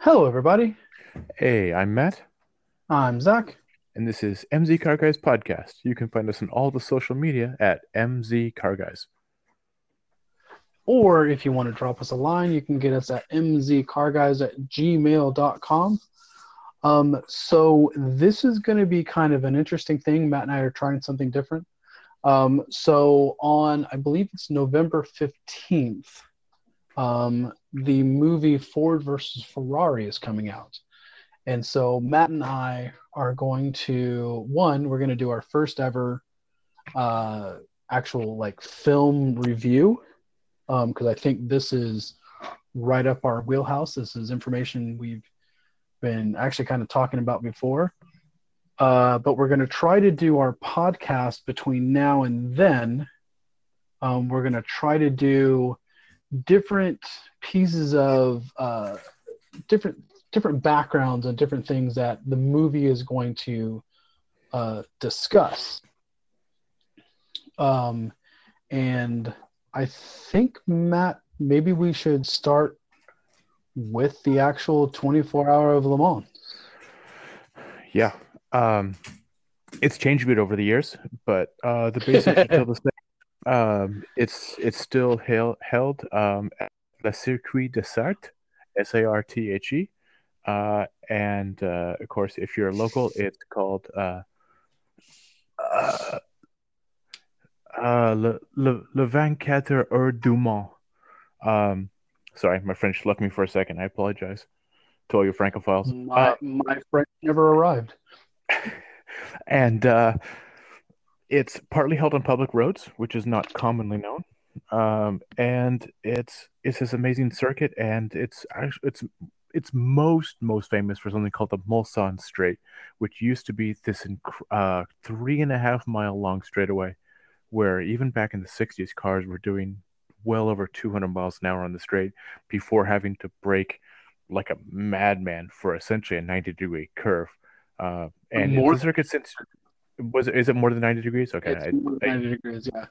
Hello, everybody. Hey, I'm Matt, I'm Zach. and this is MZ Car Guys Podcast. You can find us on all the social media at MZ Car Guys. Or if you want to drop us a line, you can get us at mzcarguys at gmail.com. Um, so this is going to be kind of an interesting thing. Matt and I are trying something different. Um, so on, I believe it's November 15th, um, the movie Ford versus Ferrari is coming out. And so Matt and I are going to, one, we're going to do our first ever uh, actual like film review because I think this is right up our wheelhouse. This is information we've been actually kind of talking about before. Uh, but we're going to try to do our podcast between now and then. Um, we're going to try to do different pieces of uh, different different backgrounds and different things that the movie is going to uh, discuss. Um, and I think Matt, maybe we should start with the actual 24 hour of Le Mans. Yeah, um, it's changed a bit over the years, but uh, the basics are still the same. Um, it's it's still held held um, at the Circuit de Sarthe, S A R T H E, uh, and uh, of course, if you're local, it's called uh, uh, uh, Le, Le, Le 24 Heures du Mans. Um, sorry, my French left me for a second. I apologize to all your francophiles. My, my friend never arrived. and uh, it's partly held on public roads, which is not commonly known. Um, and it's it's this amazing circuit, and it's actually it's it's most most famous for something called the Mulsanne Straight, which used to be this uh, three and a half mile long straightaway, where even back in the '60s, cars were doing well over 200 miles an hour on the straight before having to brake like a madman for essentially a 90 degree curve. Uh, and More- the circuit since was it, is it more than 90 degrees? Okay, It's I, more than I, 90 degrees, yeah.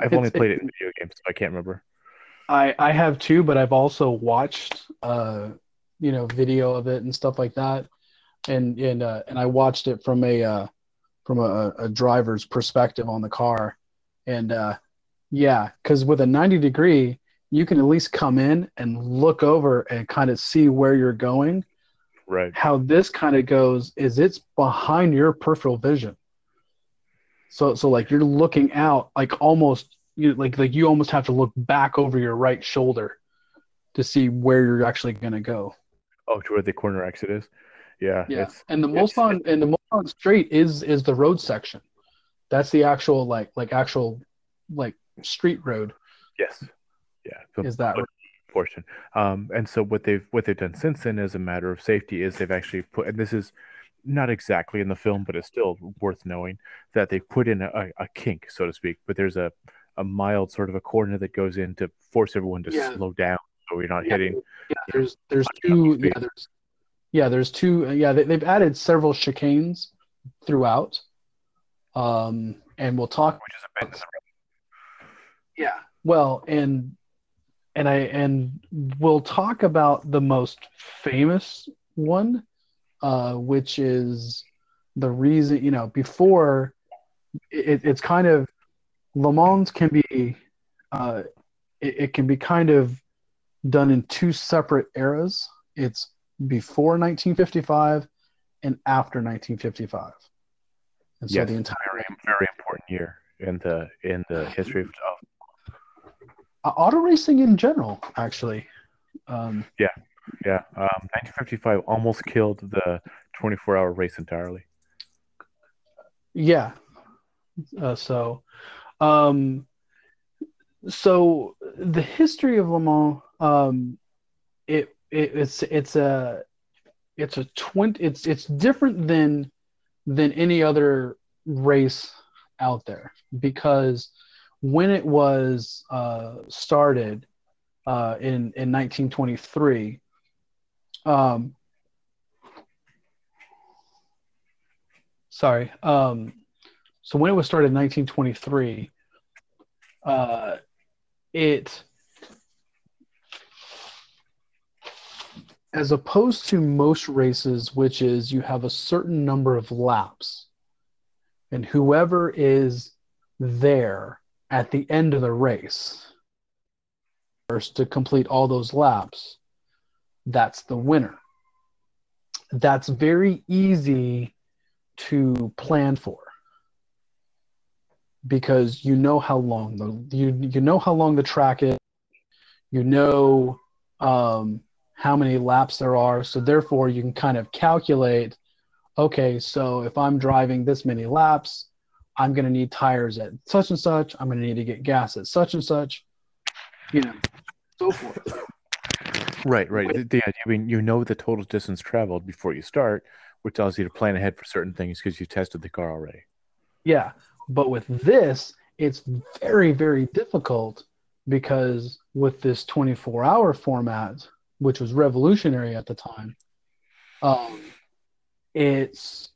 I've only it's- played it in video games, so I can't remember. I, I have too, but I've also watched, uh, you know, video of it and stuff like that. And, and, uh, and I watched it from a, uh, from a, a driver's perspective on the car. And, uh, yeah, because with a 90 degree, you can at least come in and look over and kind of see where you're going. Right. How this kind of goes is it's behind your peripheral vision. So, so like you're looking out, like almost you like like you almost have to look back over your right shoulder to see where you're actually gonna go. Oh, to where the corner exit is. Yeah. Yeah, and the most Mulsanne and the Mulsanne Straight is is the road section. That's the actual like like actual like street road yes. Yeah. the is that portion. Um, and so what they've what they've done since then, as a matter of safety, is they've actually put, and this is not exactly in the film, but it's still worth knowing that they've put in a, a kink, so to speak. But there's a a mild sort of a corner that goes in to force everyone to Yeah. slow down, so you're not Yeah, hitting. yeah, there's there's two yeah there's yeah there's two yeah they, they've added several chicanes throughout um and we'll talk Which is a Yeah. Well, and and I and we'll talk about the most famous one, uh, which is the reason you know before it, it's kind of Le Mans can be uh, it, it can be kind of done in two separate eras. It's before 1955 and after 1955. And so Yes, the entire very important year in the in the history of. of uh, auto racing in general, actually. Um, yeah, um, 1955 almost killed the 24-hour race entirely. Yeah. Uh, so, um, so the history of Le Mans, um, it, it it's it's a it's a twenty it's it's different than than any other race out there because when it was uh, started uh, in in 1923. Um, sorry. Um, so when it was started in 1923, uh, it as opposed to most races, which is you have a certain number of laps, and whoever is there at the end of the race first to complete all those laps, that's the winner. That's very easy to plan for because you know how long the you you know how long the track is, you know um, how many laps there are, so therefore you can kind of calculate. Okay, so if I'm driving this many laps, I'm going to need tires at such and such. I'm going to need to get gas at such and such. You know, so forth. Right, right. The, the, I mean, you know the total distance traveled before you start, which tells you to plan ahead for certain things because you tested the car already. Yeah, but with this, it's very, very difficult because with this 24 hour format, which was revolutionary at the time, um, it's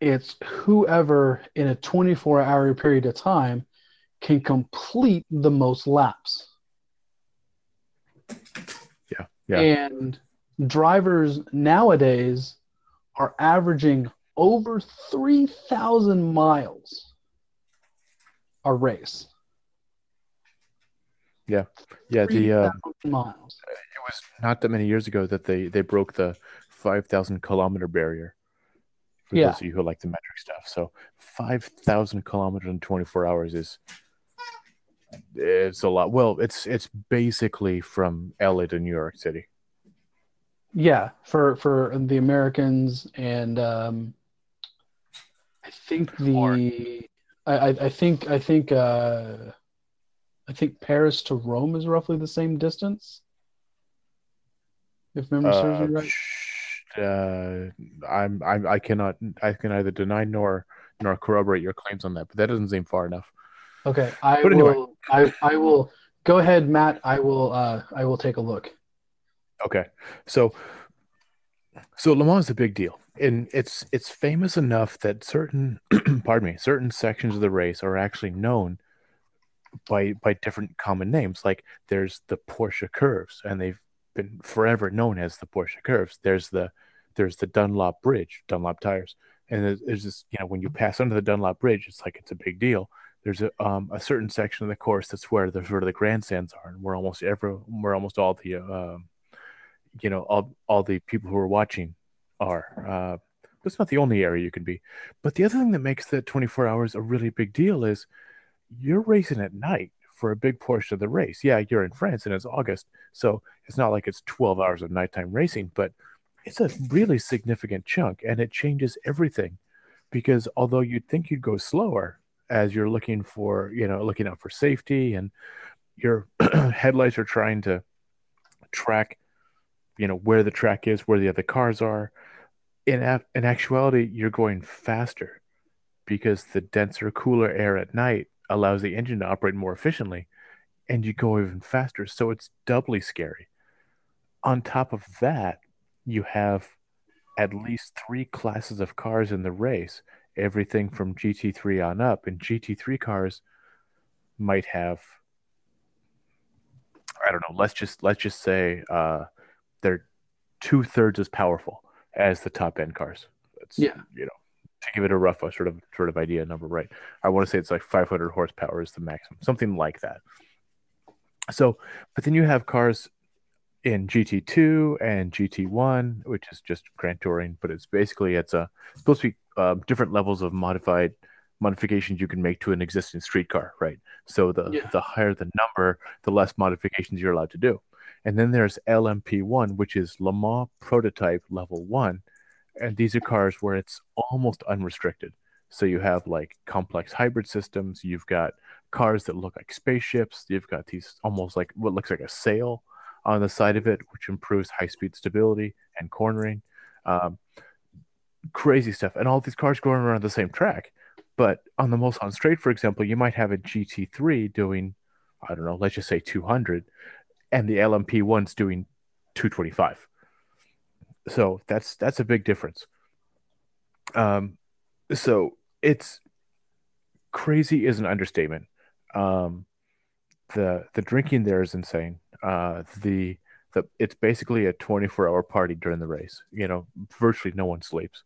it's whoever in a 24 hour period of time can complete the most laps. Yeah. And drivers nowadays are averaging over 3,000 miles a race. Yeah. Yeah. The, uh, miles. It was not that many years ago that they, they broke the 5,000 kilometer barrier for Yeah. those of you who like the metric stuff. So 5,000 kilometers in 24 hours is it's a lot. Well, it's it's basically from LA to New York City. Yeah, for for the Americans and um, I think the I, I I think I think uh, I think Paris to Rome is roughly the same distance. If memory serves Uh, me right. uh, I'm, I'm I cannot I can neither deny nor nor corroborate your claims on that, but that doesn't seem far enough. Okay, I But anyway. will I I will go ahead, Matt. I will uh I will take a look. Okay, so so Le Mans is a big deal, and it's it's famous enough that certain pardon me certain sections of the race are actually known by by different common names. Like there's the Porsche curves, and they've been forever known as the Porsche curves. There's the there's the Dunlop Bridge, Dunlop tires, and there's, there's this you know when you pass under the Dunlop Bridge, it's like it's a big deal. There's a um, a certain section of the course that's where the sort of the grandstands are, and where almost every where almost all the um, you know all all the people who are watching are. Uh, it's not the only area you can be. But the other thing that makes the 24 hours a really big deal is you're racing at night for a big portion of the race. Yeah, you're in France and it's August, so it's not like it's 12 hours of nighttime racing, but it's a really significant chunk and it changes everything because although you'd think you'd go slower as you're looking for, you know, looking out for safety and your headlights are trying to track, you know, where the track is, where the other cars are. In, in actuality, you're going faster because the denser, cooler air at night allows the engine to operate more efficiently and you go even faster. So it's doubly scary. On top of that, you have at least three classes of cars in the race, everything from GT3 on up. And GT3 cars might have, I don't know, let's just let's just say uh, they're two thirds as powerful as the top end cars. That's, Yeah. you know, to give it a rough sort of sort of idea number, right? I want to say it's like 500 horsepower is the maximum, something like that. So, but then you have cars in GT2 and GT1, which is just Grand Touring, but it's basically it's a supposed to be uh, different levels of modified modifications you can make to an existing street car, right? So the Yeah. the higher the number, the less modifications you're allowed to do. And then there's LMP1, which is Le Mans Prototype Level One, and these are cars where it's almost unrestricted. So you have like complex hybrid systems. You've got cars that look like spaceships. You've got these almost like what looks like a sail on the side of it, which improves high speed stability and cornering. Um, crazy stuff. And all these cars going around the same track. But on the Mulsanne Straight, for example, you might have a GT3 doing, I don't know, let's just say 200, and the LMP one's doing 225. So that's that's a big difference. Um, so it's crazy is an understatement. Um, the the drinking there is insane. Uh, the the it's basically a 24 hour party during the race. You know, virtually no one sleeps,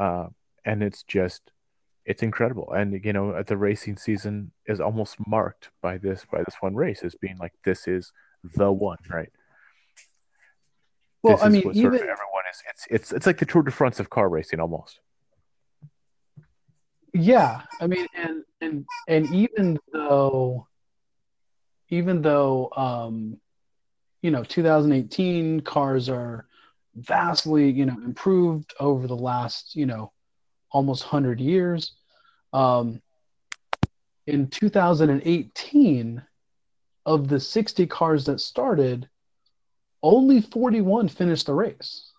uh, and it's just it's incredible. And you know, the racing season is almost marked by this by this one race as being like this is the one, right? Well, This I mean, what sort of even everyone is. It's it's it's like the Tour de France of car racing almost. yeah, I mean, and and and even though, even though, um, you know, 2018 cars are vastly, you know, improved over the last, you know, almost 100 years. Um, in 2018, of the 60 cars that started, only 41 finished the race.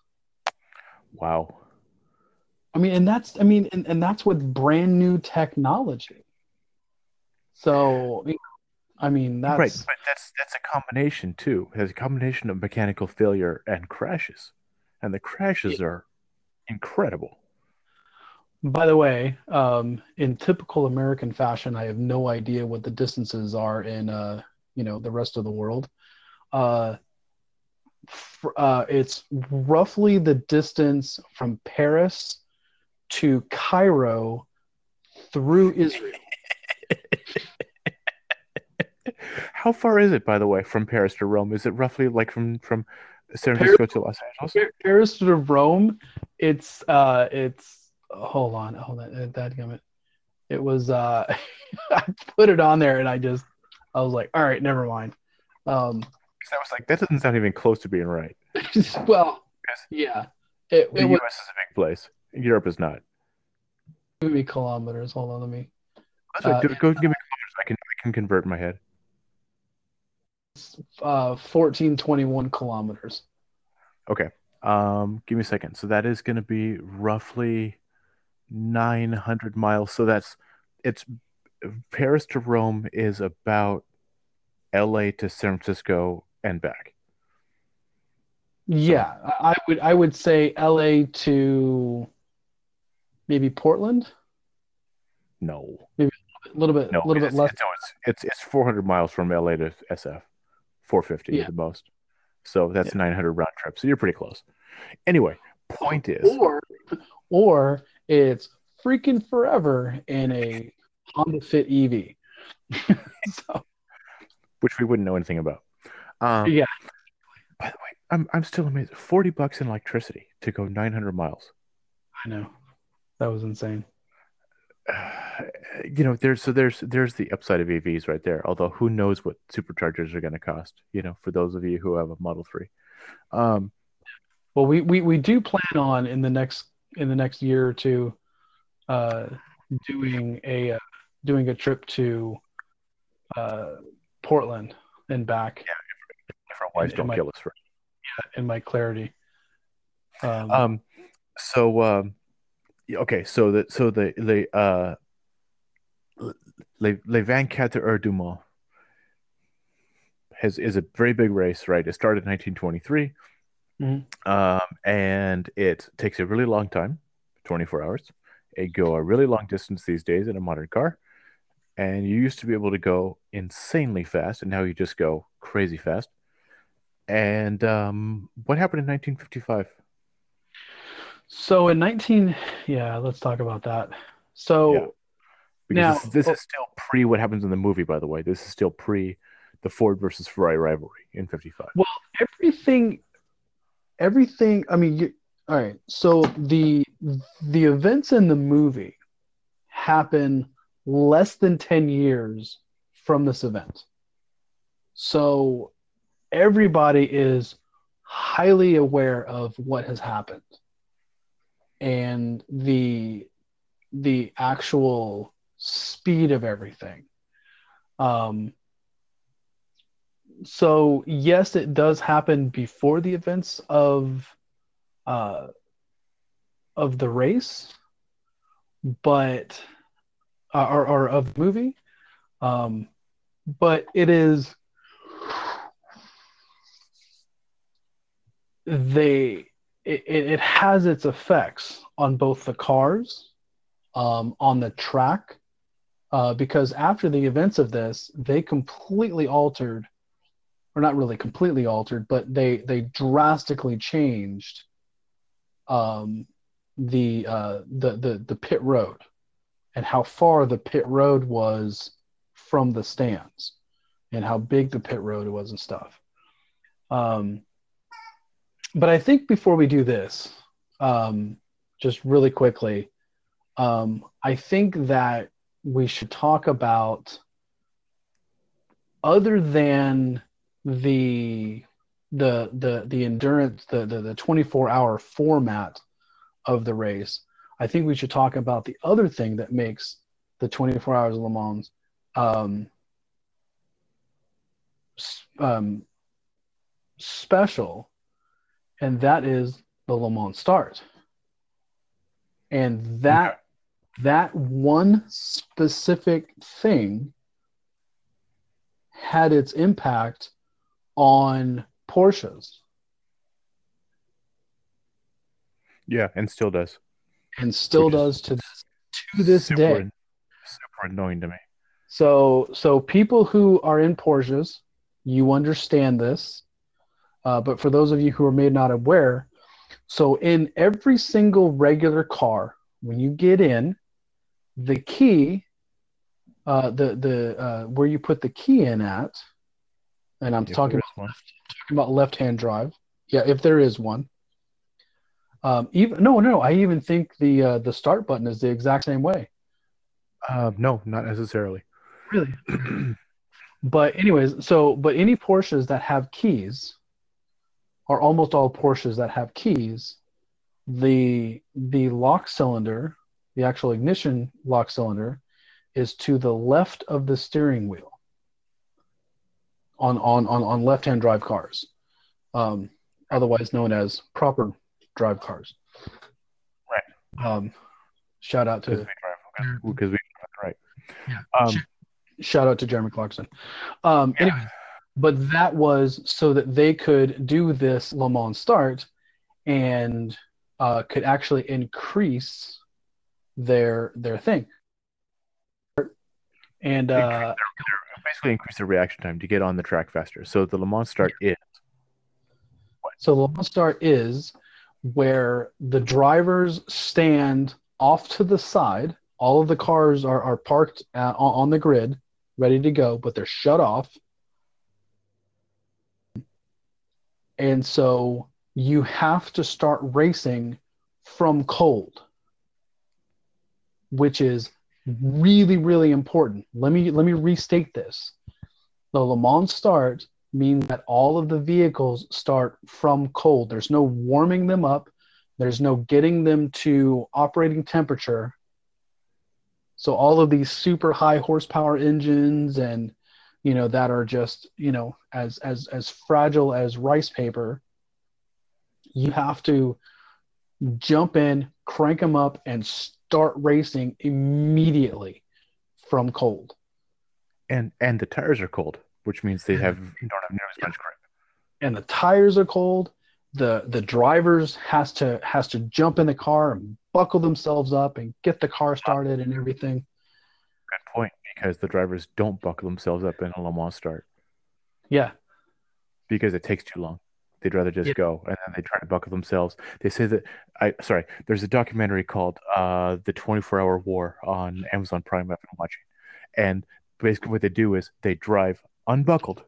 Wow. I mean, and that's I mean, and, and that's with brand new technology. So, you know, I mean, that's right, but that's that's a combination too. It has a combination of mechanical failure and crashes, and the crashes are incredible. by the way, um, in typical American fashion, I have no idea what the distances are in uh, you know, the rest of the world. Uh, fr- uh, it's roughly the distance from Paris to Cairo through Israel. How far is it, by the way, from Paris to Rome? Is it roughly like from from San Francisco to Los Angeles? Paris to Rome, it's uh, it's hold on, hold on, uh, dadgummit. It was uh, I put it on there and I just I was like, all right, never mind. Um, I was like, that doesn't sound even close to being right. well, yeah, it, The it would U.S. is a big place. Europe is not. be kilometers. Hold on, let me. Uh, Do- go give me kilometers. I can I can convert in my head. Uh, fourteen twenty one kilometers. Okay. Um, give me a second. So that is going to be roughly 900 miles. So that's it's Paris to Rome is about LA to San Francisco and back. Yeah, I I would I would say L.A. to maybe Portland. No, Maybe A little bit, no, a little it's, bit less. No, it's, it's it's 400 miles from LA to SF, 450 Yeah. at the most. So that's 900 round trip. So you're pretty close. Anyway, point is, or or it's freaking forever in a Honda Fit EV. so which we wouldn't know anything about. Um, yeah, By the way, I'm I'm still amazed. 40 bucks in electricity to go 900 miles. I know that was insane. you know, there's so there's there's the upside of EVs right there. Although who knows what superchargers are going to cost? You know, for those of you who have a Model Three. Um, Well, we, we we do plan on in the next in the next year or two, uh, doing a uh, doing a trip to uh, Portland and back if our wives don't might- kill us for. in my Clarity. Um, Um, so um, yeah, okay, so the so the the uh, Le Le 24 Heures du Mans has is a very big race, right? It started in 1923, Mhm. um, and it takes a really long time, 24 hours. It go a really long distance these days in a modern car, and you used to be able to go insanely fast, and now you just go crazy fast. And um, what happened in 1955? So in 19, yeah, let's talk about that. So Yeah. Because Now- this, this oh is still pre what happens in the movie, by the way. This is still pre the Ford versus Ferrari rivalry in 55. Well, everything everything i mean you, all right so the the events in the movie happen less than 10 years from this event so everybody is highly aware of what has happened and the the actual speed of everything. Um so yes, it does happen before the events of uh, of the race, but uh, or, or of movie, um, but it is they it, it has its effects on both the cars, um, on the track, uh, because after the events of this, they completely altered or not really completely altered, but they they drastically changed um, the uh, the the the pit road and how far the pit road was from the stands and how big the pit road was and stuff. Um, but I think before we do this, um, just really quickly, um, I think that we should talk about other than the the the the endurance the the, the 24 hour format of the race i think we should talk about the other thing that makes the 24 hours of le mans um, um, special and that is the le mans start and that that one specific thing had its impact on Porsches. Yeah, and still does. And still Which does to this to this super, day. Super annoying to me. So so people who are in Porsches, you understand this. Uh, but for those of you who are maybe not aware, so in every single regular car, when you get in, the key, uh, the the uh, where you put the key in at, and I'm talking about, talking about left hand drive. Yeah, if there is one. Um, even no, no, I even think the uh, the start button is the exact same way. Uh, no, not necessarily. Really. but anyways, so but any Porsches that have keys, or almost all Porsches that have keys, the the lock cylinder, the actual ignition lock cylinder, is to the left of the steering wheel on on on, on left hand drive cars, um, otherwise known as proper drive cars. Right. Um, shout out to because we, drive right. Yeah. Um, shout out to Jeremy Clarkson. Um, yeah. anyway, but that was so that they could do this Le Mans start and uh, could actually increase their their thing. And uh, basically increase the reaction time to get on the track faster. So the Le Mans start is. What? So Le Mans start is where the drivers stand off to the side. All of the cars are, are parked at, on the grid, ready to go, but they're shut off. And so you have to start racing from cold, which is really really important. Let me let me restate this. The le mans start means that all of the vehicles start from cold. There's no warming them up. There's no getting them to operating temperature. So all of these super high horsepower engines and you know that are just you know as as as fragile as rice paper you have to jump in crank them up and start racing immediately from cold. And and the tires are cold, which means they have don't have near as much grip. And the tires are cold. The the drivers has to has to jump in the car and buckle themselves up and get the car started and everything. Because the drivers don't buckle themselves up in a Le Mans start. Yeah. Because it takes too long. They'd rather just yeah. go, and then they try to buckle themselves. They say that I sorry. There's a documentary called uh, "The 24 Hour War" on Amazon Prime. I've been watching, and basically what they do is they drive unbuckled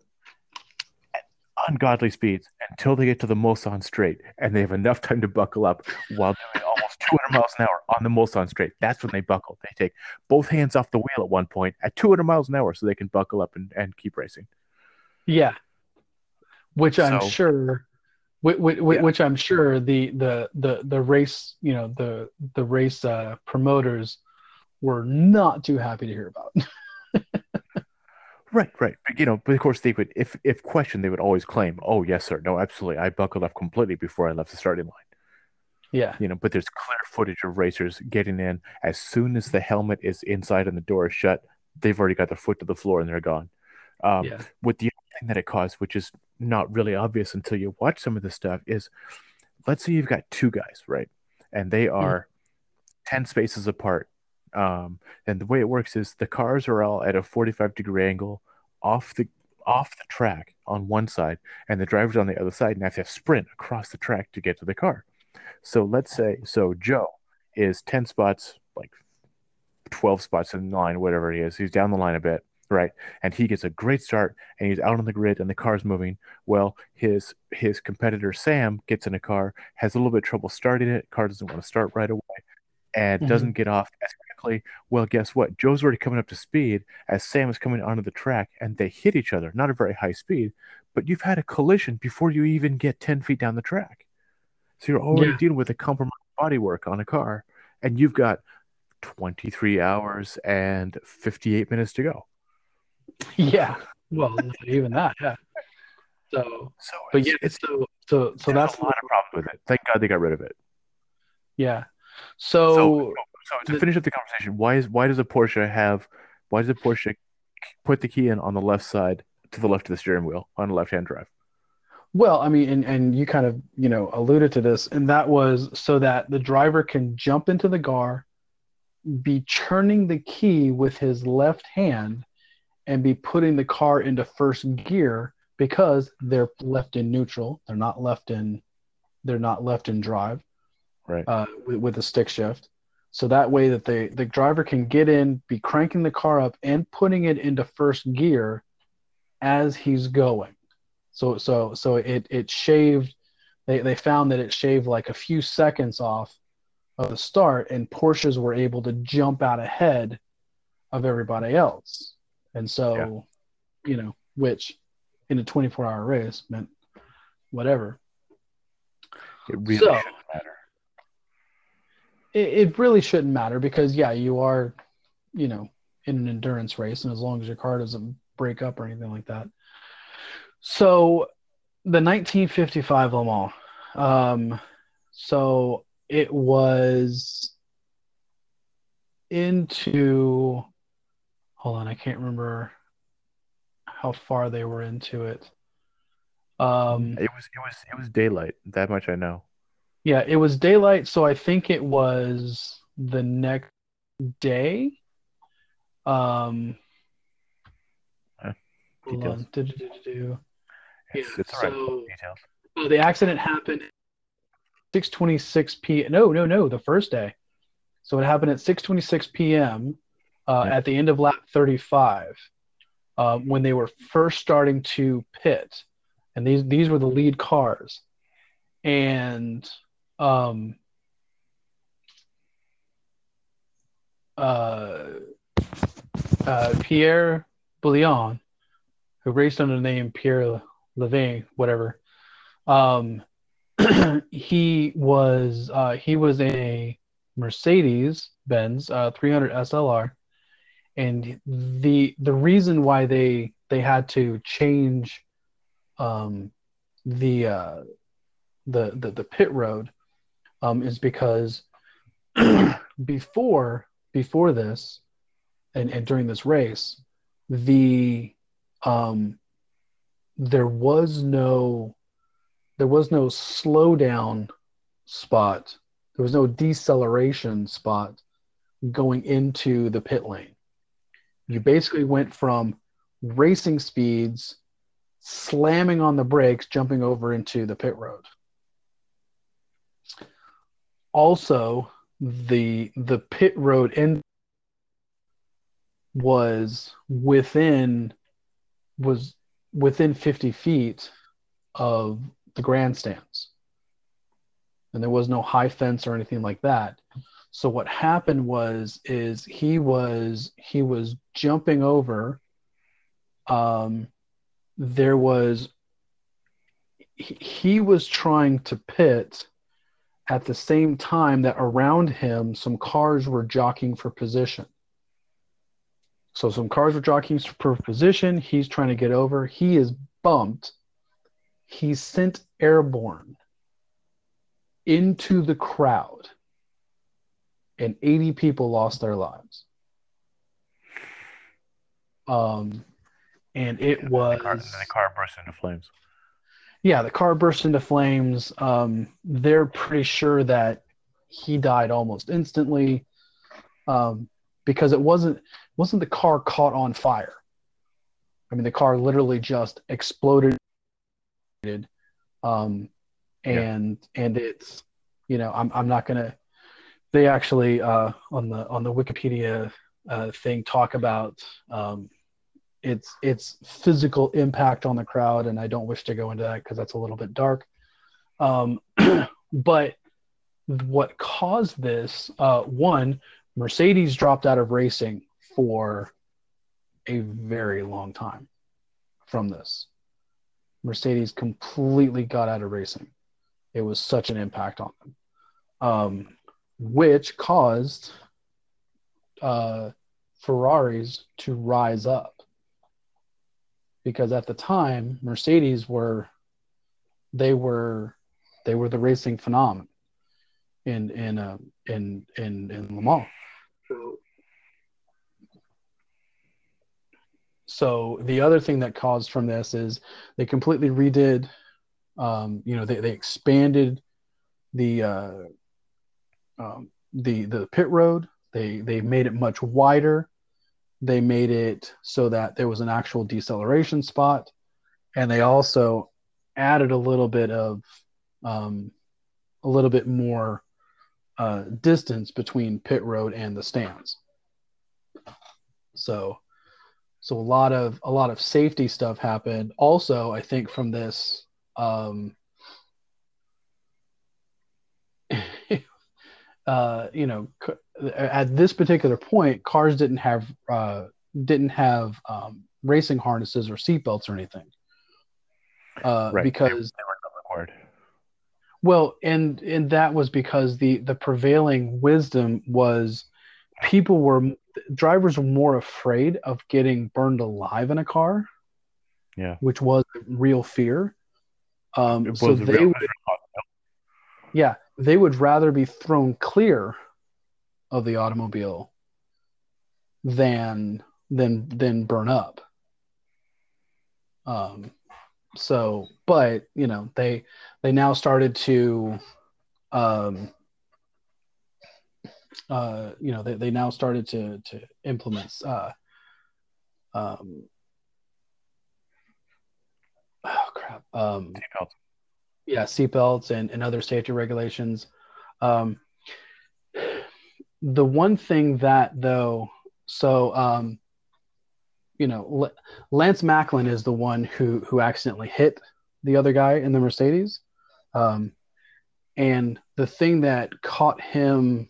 at ungodly speeds until they get to the Mulsanne Straight, and they have enough time to buckle up while doing almost 200 miles an hour on the Mulsanne Straight. That's when they buckle. They take both hands off the wheel at one point at 200 miles an hour, so they can buckle up and, and keep racing. Yeah, which I'm so, sure, which, which, yeah. which, I'm sure the, the the the race, you know, the the race uh, promoters were not too happy to hear about. right, right. But, you know, but of course they would, if if questioned, they would always claim, "Oh, yes, sir, no, absolutely, I buckled up completely before I left the starting line." Yeah. You know, but there's clear footage of racers getting in as soon as the helmet is inside and the door is shut. They've already got their foot to the floor and they're gone. Um, yeah. With the thing that it caused, which is not really obvious until you watch some of this stuff, is let's say you've got two guys, right? And they hmm. are mm. 10 spaces apart. Um, and the way it works is the cars are all at a 45 degree angle off the off the track on one side and the driver's on the other side and have to sprint across the track to get to the car. So let's say so Joe is 10 spots like 12 spots in line whatever he is. He's down the line a bit, right? And he gets a great start and he's out on the grid and the car's moving. Well, his his competitor Sam gets in a car, has a little bit of trouble starting it, car doesn't want to start right away and Mhm. doesn't get off as quickly. Well, guess what? Joe's already coming up to speed as Sam is coming onto the track, and they hit each other. Not a very high speed, but you've had a collision before you even get 10 feet down the track. So you're already Yeah. dealing with a compromised bodywork on a car, and you've got 23 hours and 58 minutes to go. Yeah. Well, not even that. Yeah. So, So but it's, yeah, it's so so so that's a lot of problems with it. Thank God they got rid of it. yeah. So, So so to the- finish up the conversation, why is why does a Porsche have why does a Porsche put the key in on the left side to the left of the steering wheel on a left hand drive? Well, I mean, and, and you kind of, you know, alluded to this, and that was so that the driver can jump into the car, be churning the key with his left hand, and be putting the car into first gear because they're left in neutral. They're not left in, they're not left in drive Right. uh, with, with a stick shift. So that way that they the driver can get in, be cranking the car up, and putting it into first gear as he's going. So so so it it shaved. They they found that it shaved like a few seconds off of the start, and Porsches were able to jump out ahead of everybody else. And so, you know, which in a 24 hour race meant whatever. It really So- shouldn't matter. it, it really shouldn't matter because yeah you are you know in an endurance race and as long as your car doesn't break up or anything like that so the 1955 le mans um, so it was into hold on i can't remember how far they were into it um, It was it was it was daylight. That much I know. Yeah, it was daylight, so I think it was the next day. Um, Uh, Yeah, so-. Oh, the accident happened 6:26 p. No, no, no, the first day. So it happened at 6:26 p.m. Uh, Yeah. at the end of lap 35, uh, when they were first starting to pit, and these these were the lead cars, and um, uh, uh, Pierre Bouillon, who raced under the name Pierre Levin, whatever. Um, he was uh, he was a Mercedes Benz uh, 300 SLR, and the the reason why they they had to change um, the, uh, the the the pit road um, is because before before this and, and during this race the um, there was no there was no slowdown spot. There was no deceleration spot going into the pit lane. You basically went from racing speeds slamming on the brakes jumping over into the pit road. Also the the pit road end was within was within 50 feet of the grandstands. And there was no high fence or anything like that. So what happened was is he was he was jumping over um there was he, he was trying to pit at the same time that around him some cars were jockeying for position so some cars were jockeying for position he's trying to get over he is bumped he's sent airborne into the crowd and 80 people lost their lives um and it And was the car, and the car burst into flames. yeah, the car burst into flames. Um, they're pretty sure that he died almost instantly um, because it wasn't wasn't the car caught on fire. I mean, the car literally just exploded. Um, and yeah. and it's you know I'm I'm not gonna. They actually uh, on the on the Wikipedia uh, thing talk about um, its its physical impact on the crowd, and I don't wish to go into that because that's a little bit dark. Um, but what caused this? Uh, one, Mercedes dropped out of racing for a very long time from this. Mercedes completely got out of racing. It was such an impact on them, um, which caused uh, Ferraris to rise up. Because at the time, Mercedes were they were they were the racing phenomenon in in uh, in in in Le Mans. So the other thing that caused from this is they completely redid, um, you know, they, they expanded the uh, um, the the pit road. They they made it much wider. They made it so that there was an actual deceleration spot, and they also added a little bit of um, a little bit more uh, distance between pit road and the stands. So, so a lot of a lot of safety stuff happened. Also, I think from this, um, uh, you know, at this particular point, cars didn't have uh, didn't have um, racing harnesses or seatbelts or anything, uh, right. because they, they were required well, and and that was because the the prevailing wisdom was people were drivers were more afraid of getting burned alive in a car. Yeah. Which was real fear. Um, so they would, yeah, they would rather be thrown clear of the automobile than than than burn up. Um, so, but you know, they they now started to, um, uh, you know, they, they now started to to implement, uh, um, oh crap, um, seatbelts. Yeah, seatbelts and and other safety regulations. Um, the one thing that though, so um, you know, Lance Macklin is the one who who accidentally hit the other guy in the Mercedes, um, and the thing that caught him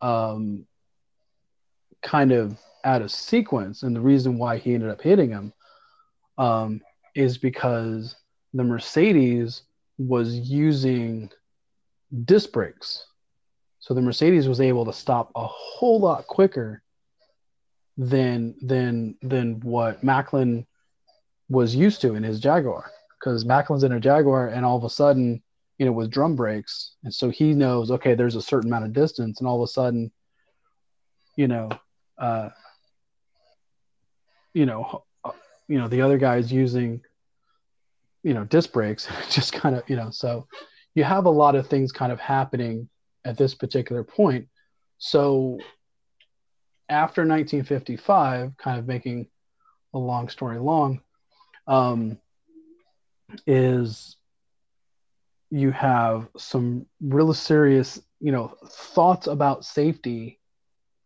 um, kind of out of sequence, and the reason why he ended up hitting him, um, is because the Mercedes was using disc brakes, so the Mercedes was able to stop a whole lot quicker than than than what Macklin was used to in his Jaguar. Because Macklin's in a Jaguar and all of a sudden you know with drum brakes and so he knows okay there's a certain amount of distance and all of a sudden you know uh you know uh, you know the other guy's using you know disc brakes just kind of you know so you have a lot of things kind of happening at this particular point. So after 1955, kind of making a long story long, um, is you have some really serious, you know, thoughts about safety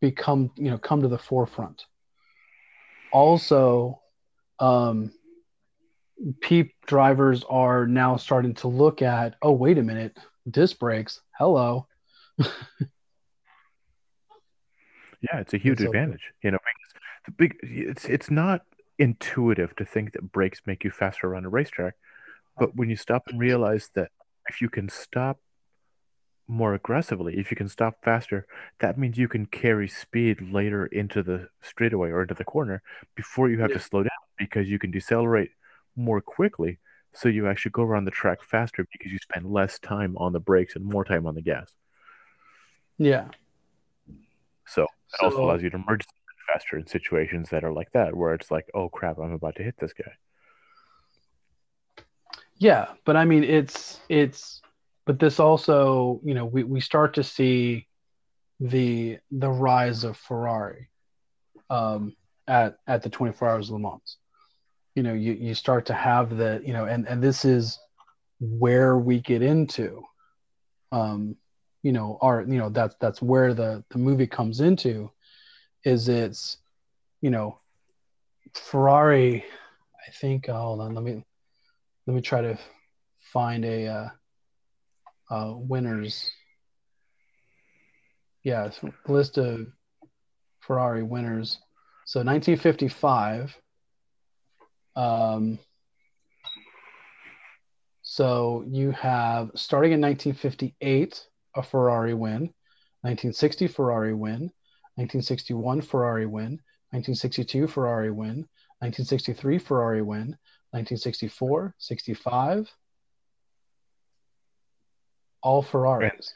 become, you know, come to the forefront. Also, um, peep drivers are now starting to look at, oh, wait a minute, disc brakes, hello. Yeah, it's a huge advantage. You know, the big it's it's not intuitive to think that brakes make you faster around a racetrack, but when you stop and realize that if you can stop more aggressively, if you can stop faster, that means you can carry speed later into the straightaway or into the corner before you have yeah. to slow down because you can decelerate more quickly. So you actually go around the track faster because you spend less time on the brakes and more time on the gas. Yeah. So so, also allows you to merge faster in situations that are like that, where it's like, oh crap, I'm about to hit this guy. Yeah, but I mean, it's it's, but this also, you know, we we start to see the the rise of Ferrari um, at at the 24 Hours of Le Mans. you know you you start to have the you know and and this is where we get into um you know our you know that's that's where the the movie comes into is it's you know ferrari i think uh, hold on let me let me try to find a uh, uh winners yeah list of ferrari winners. So 1955 um so you have starting in 1958 a Ferrari win, 1960 Ferrari win, 1961 Ferrari win, 1962 Ferrari win, 1963 Ferrari win, 1964, 65, all Ferraris.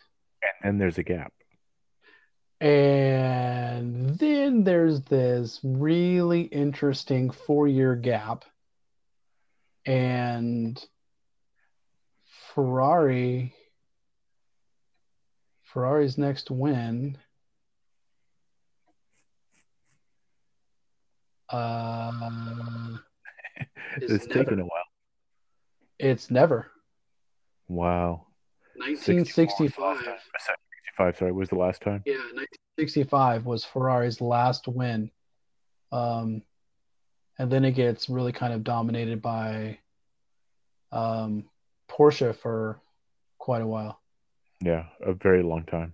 And then there's a gap. And then there's this really interesting four year gap. And Ferrari Ferrari's next win. Uh, it's taken a while. It's never. Wow. 1965. 65, sorry, was the last time. Yeah, 1965 was Ferrari's last win. Um, and then it gets really kind of dominated by um, Porsche for quite a while. Yeah, a very long time.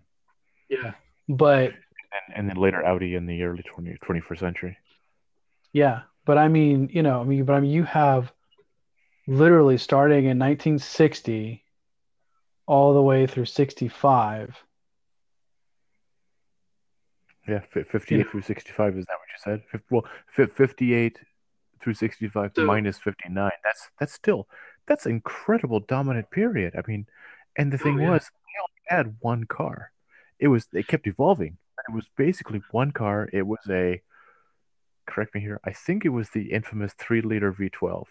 Yeah, but and, and then later Audi in the early 20, 21st century. Yeah, but I mean, you know, I mean, but I mean, you have literally starting in 1960 all the way through 65. Yeah, 58 yeah. through 65 is that what you said? Well, 58 through 65 so, minus 59. That's that's still that's incredible dominant period. I mean, and the thing oh, yeah. was had one car. It was it kept evolving. It was basically one car. It was a correct me here. I think it was the infamous three liter V12.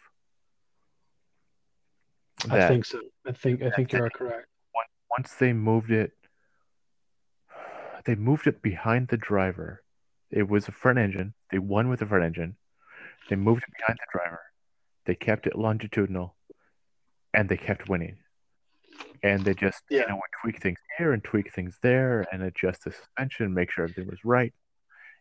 I think so. I think I think you are correct. Once they moved it, they moved it behind the driver. It was a front engine. They won with the front engine. They moved it behind the driver. They kept it longitudinal, and they kept winning and they just yeah. you know would tweak things here and tweak things there and adjust the suspension, make sure everything was right.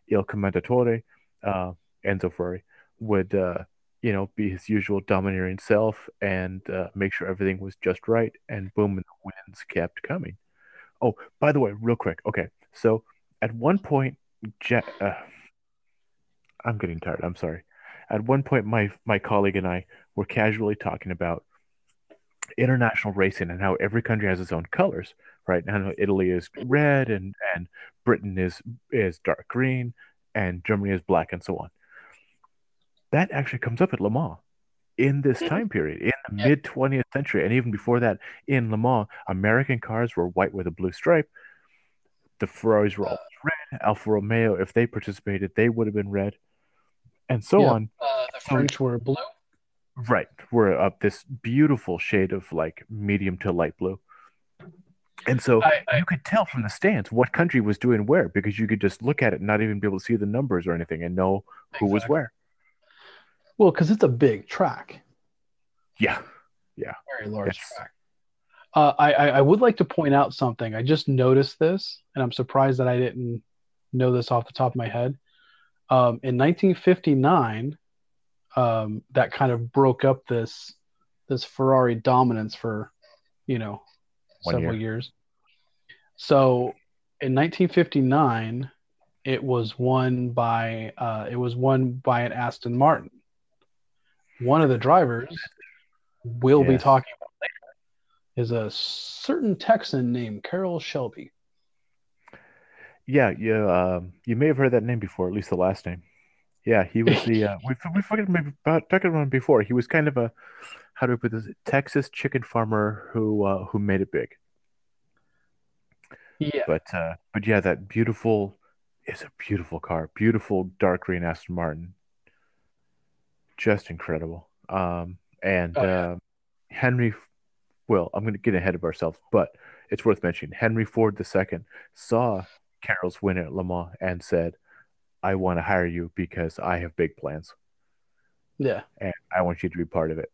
Il commendatore, uh, Enzo Ferrari, would uh, you know be his usual domineering self and uh, make sure everything was just right, and boom, and the wins kept coming. Oh, by the way, real quick, okay, so at one point, Je- uh, I'm getting tired. I'm sorry. At one point, my my colleague and I were casually talking about international racing and how every country has its own colors, right? Now Italy is red and and Britain is is dark green and Germany is black and so on. That actually comes up at Le Mans in this hmm. time period in the mid 20th century and even before that in Le Mans, American cars were white with a blue stripe. The Ferraris were all red. Alfa Romeo, if they participated, they would have been red, and so yeah. on. Uh, the French were blue. Right. We're up this beautiful shade of like medium to light blue. And so I, I, you could tell from the stands what country was doing where because you could just look at it and not even be able to see the numbers or anything and know who exactly. was where. Well, because it's a big track. Yeah. Yeah. Very large yes. track. Uh, I, I would like to point out something. I just noticed this, and I'm surprised that I didn't know this off the top of my head. Um, in 1959, um, that kind of broke up this this Ferrari dominance for you know One several year. years. So in 1959, it was won by uh, it was won by an Aston Martin. One of the drivers we'll yes. be talking about later is a certain Texan named Carroll Shelby. Yeah, you um, you may have heard that name before, at least the last name. Yeah, he was the uh, we we fucking about talking about him before. He was kind of a how do we put this Texas chicken farmer who uh, who made it big. Yeah, but uh, but yeah, that beautiful is a beautiful car, beautiful dark green Aston Martin, just incredible. Um, and oh, yeah. uh, Henry, well, I'm going to get ahead of ourselves, but it's worth mentioning. Henry Ford II saw Carroll's win at Le Mans and said I want to hire you because I have big plans. Yeah. and I want you to be part of it.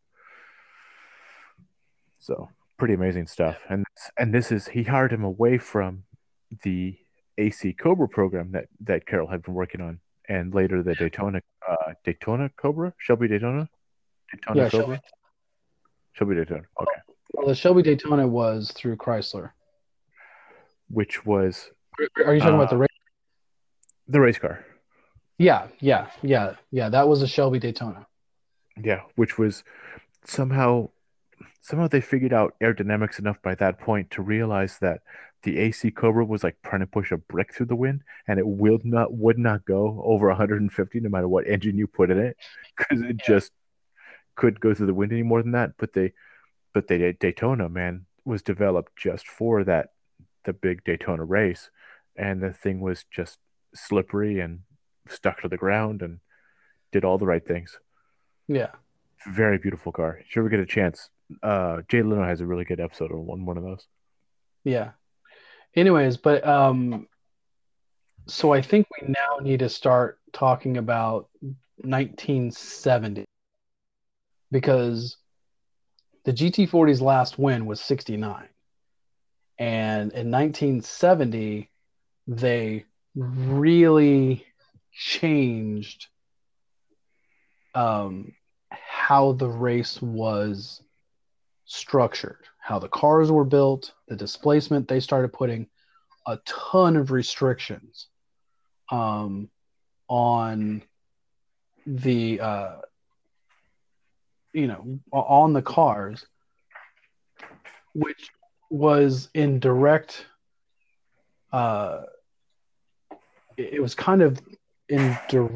So pretty amazing stuff. And and this is he hired him away from the AC Cobra program that that Carroll had been working on, and later the Daytona uh, Daytona Cobra Shelby Daytona Daytona Yeah, Cobra Shelby Daytona. Okay, Well, the Shelby Daytona was through Chrysler. which was Are you talking Uh, about the race? the race car. Yeah, yeah, yeah, yeah. That was a Shelby Daytona. Yeah, which was somehow somehow they figured out aerodynamics enough by that point to realize that the AC Cobra was like trying to push a brick through the wind, and it will not would not go over 150 no matter what engine you put in it, because it just couldn't go through the wind any more than that. But they, but they Daytona man was developed just for that, the big Daytona race, and the thing was just slippery and stuck to the ground and did all the right things Yeah. very beautiful car. If you ever get a chance, uh, Jay Leno has a really good episode on one one of those. Yeah. Anyways, but um so I think we now need to start talking about 1970 because the GT40's last win was 69. And in 1970 they really changed um how the race was structured, how the cars were built, the displacement. They started putting a ton of restrictions um, on the, uh, you know, on the cars, which was in direct. Uh, it it was kind of in direct.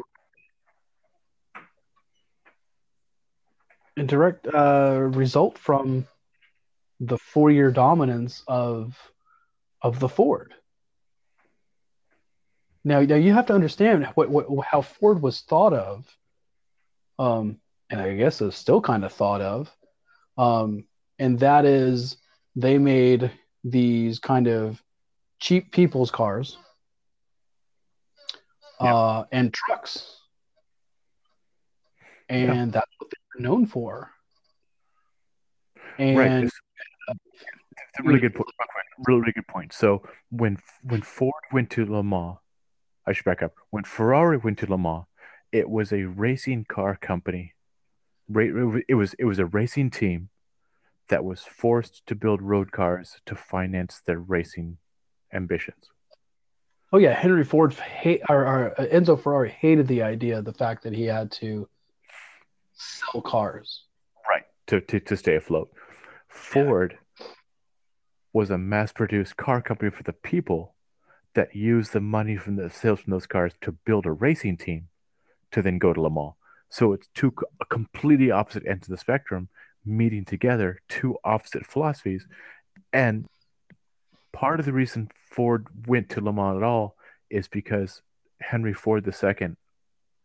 In direct uh, result from the four-year dominance of of the Ford. Now, now you have to understand what, what how Ford was thought of, um, and I guess is still kind of thought of, um, and that is they made these kind of cheap people's cars Uh, and trucks, and that's what they're known for. And right. It's, it's a really good point. Really, really good point. So when when Ford went to Le Mans, I should back up. When Ferrari went to Le Mans, it was a racing car company. It was it was a racing team that was forced to build road cars to finance their racing ambitions. Oh yeah, Henry Ford hate or, or uh, Enzo Ferrari hated the idea, of the fact that he had to sell cars. Right. To to, to stay afloat. Ford was a mass-produced car company for the people that used the money from the sales from those cars to build a racing team to then go to Le Mans. So it's two co- completely opposite ends of the spectrum meeting together, two opposite philosophies. And part of the reason Ford went to Le Mans at all is because Henry Ford II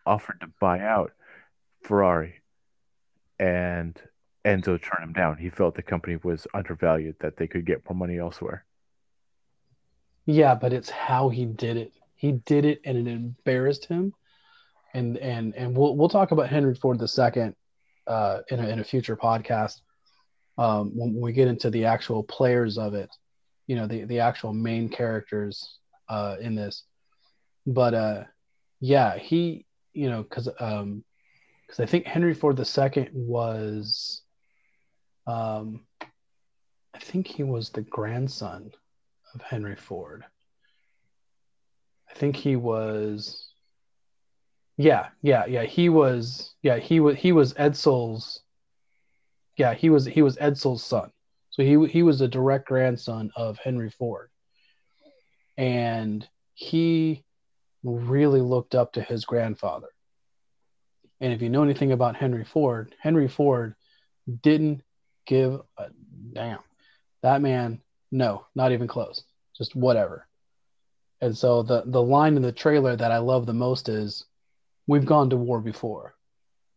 offered to buy out Ferrari and Enzo turned him down. He felt the company was undervalued, that they could get more money elsewhere. Yeah, but it's how he did it. He did it, and it embarrassed him. And and and we'll we'll talk about Henry Ford II uh, in a, in a future podcast um, when we get into the actual players of it. You know, the the actual main characters uh, in this. But uh, yeah, he you know because um, because I think Henry Ford II was um, I think he was the grandson of Henry Ford. I think he was yeah, yeah, yeah. He was yeah, he was he was Edsel's yeah, he was he was Edsel's son. So he he was a direct grandson of Henry Ford. And he really looked up to his grandfather. And if you know anything about Henry Ford, Henry Ford didn't give a damn. That man, no, not even close. Just whatever. And so the the line in the trailer that I love the most is we've gone to war before.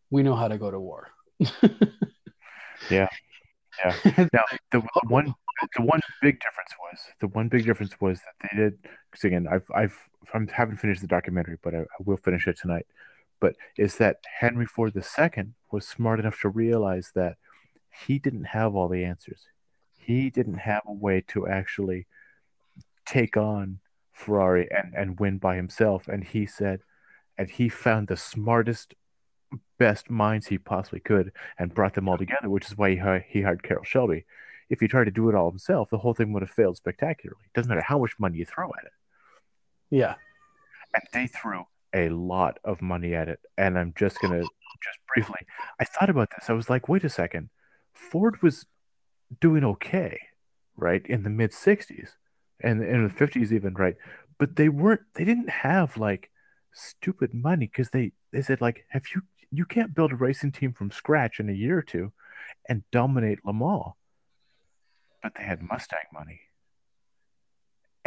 We know how to go to war. Yeah. Now, the one the one big difference was the one big difference was that they did because again I've I've I haven't finished the documentary but I, I will finish it tonight. but is that Henry Ford II was smart enough to realize that he didn't have all the answers. He didn't have a way to actually take on Ferrari and, and win by himself. And he said, and he found the smartest, best minds he possibly could and brought them all together, which is why he, he hired Carroll Shelby. If he tried to do it all himself, the whole thing would have failed spectacularly. It doesn't matter how much money you throw at it. Yeah. And they threw a lot of money at it. And I'm just going to just briefly, I thought about this. I was like, wait a second. Ford was doing okay, right, in the mid 60s and in the 50s, even, right? But they weren't, they didn't have like stupid money because they, they said, like, have you, you can't build a racing team from scratch in a year or two and dominate Le Mans. But they had Mustang money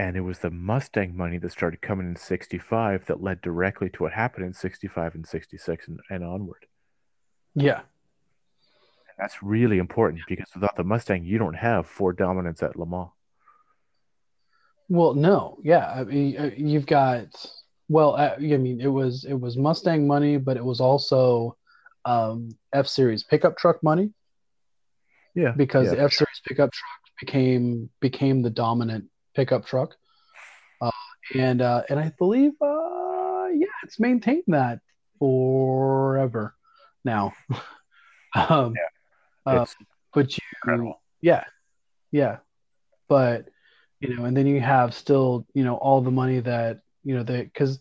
and it was the Mustang money that started coming in 65 that led directly to what happened in 65 and 66 and, and onward. Yeah. And that's really important because without the Mustang, you don't have Ford dominance at Le Mans. Well, no. Yeah. I mean, uh, you've got, well, uh, I mean, it was, it was Mustang money, but it was also um, F Series pickup truck money. Yeah. Because yeah, the F Series pickup truck became, became the dominant pickup truck, uh, and uh, and I believe uh, yeah, it's maintained that forever now. um, yeah, uh, but you, incredible. yeah, yeah, but you know, and then you have still you know all the money that you know that because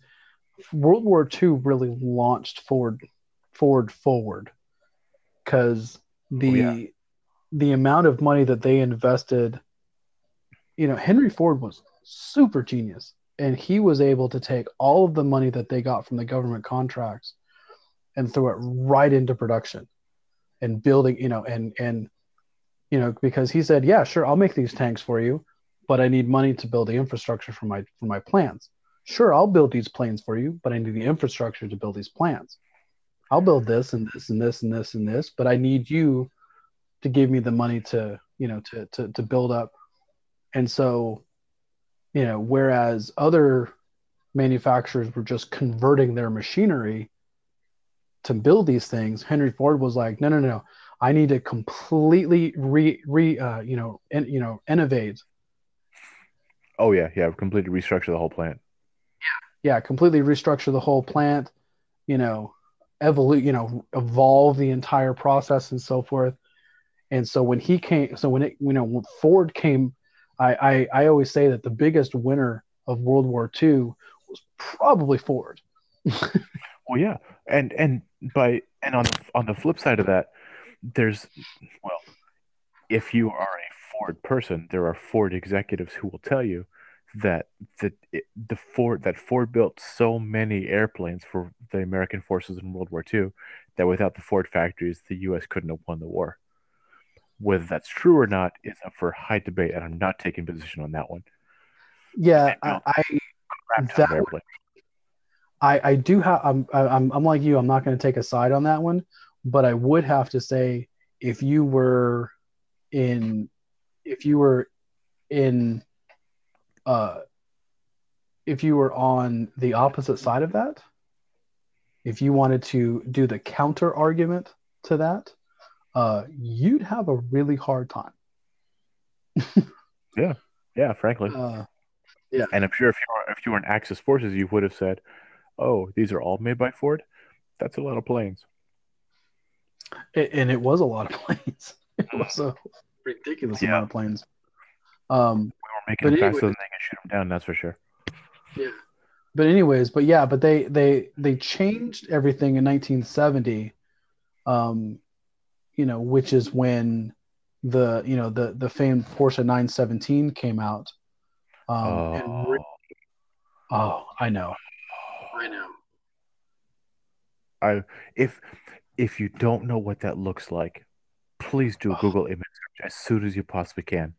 World War II really launched Ford Ford forward because the oh, yeah. the amount of money that they invested you know, Henry Ford was super genius and he was able to take all of the money that they got from the government contracts and throw it right into production and building, you know, and, and, you know, because he said, yeah, sure, I'll make these tanks for you, but I need money to build the infrastructure for my, for my plans. Sure, I'll build these planes for you, but I need the infrastructure to build these plans. I'll build this and this and this and this and this, but I need you to give me the money to, you know, to, to, to build up and so, you know, whereas other manufacturers were just converting their machinery to build these things, Henry Ford was like, no, no, no, I need to completely re, re, uh, you know, in, you know, innovate. Oh yeah, yeah, completely restructure the whole plant. Yeah, completely restructure the whole plant. You know, evolve, you know, evolve the entire process and so forth. And so when he came, so when it, you know, when Ford came I, I, I always say that the biggest winner of World War II was probably Ford. well, yeah, and and by and on the, on the flip side of that, there's well, if you are a Ford person, there are Ford executives who will tell you that the the Ford that Ford built so many airplanes for the American forces in World War II that without the Ford factories, the U.S. couldn't have won the war. Whether that's true or not is up for high debate, and I'm not taking position on that one. Yeah, I, I that, I, I do have. I'm, I'm, I'm like you. I'm not going to take a side on that one, but I would have to say if you were in, if you were in, uh, if you were on the opposite side of that, if you wanted to do the counter argument to that, uh, you'd have a really hard time. yeah, yeah, frankly. Uh, yeah, and I'm sure if you were if you were in Axis forces, you would have said, "Oh, these are all made by Ford." That's a lot of planes. It, and it was a lot of planes. It was a ridiculous yeah. amount of planes. Um, we were making them anyways, faster than they could shoot them down. That's for sure. Yeah, but anyways, but yeah, but they they they changed everything in 1970. Um, you know, which is when the you know the the famed Porsche 917 came out. Um, oh. Re- oh, I know, I know. I if if you don't know what that looks like, please do a oh. Google image search as soon as you possibly can.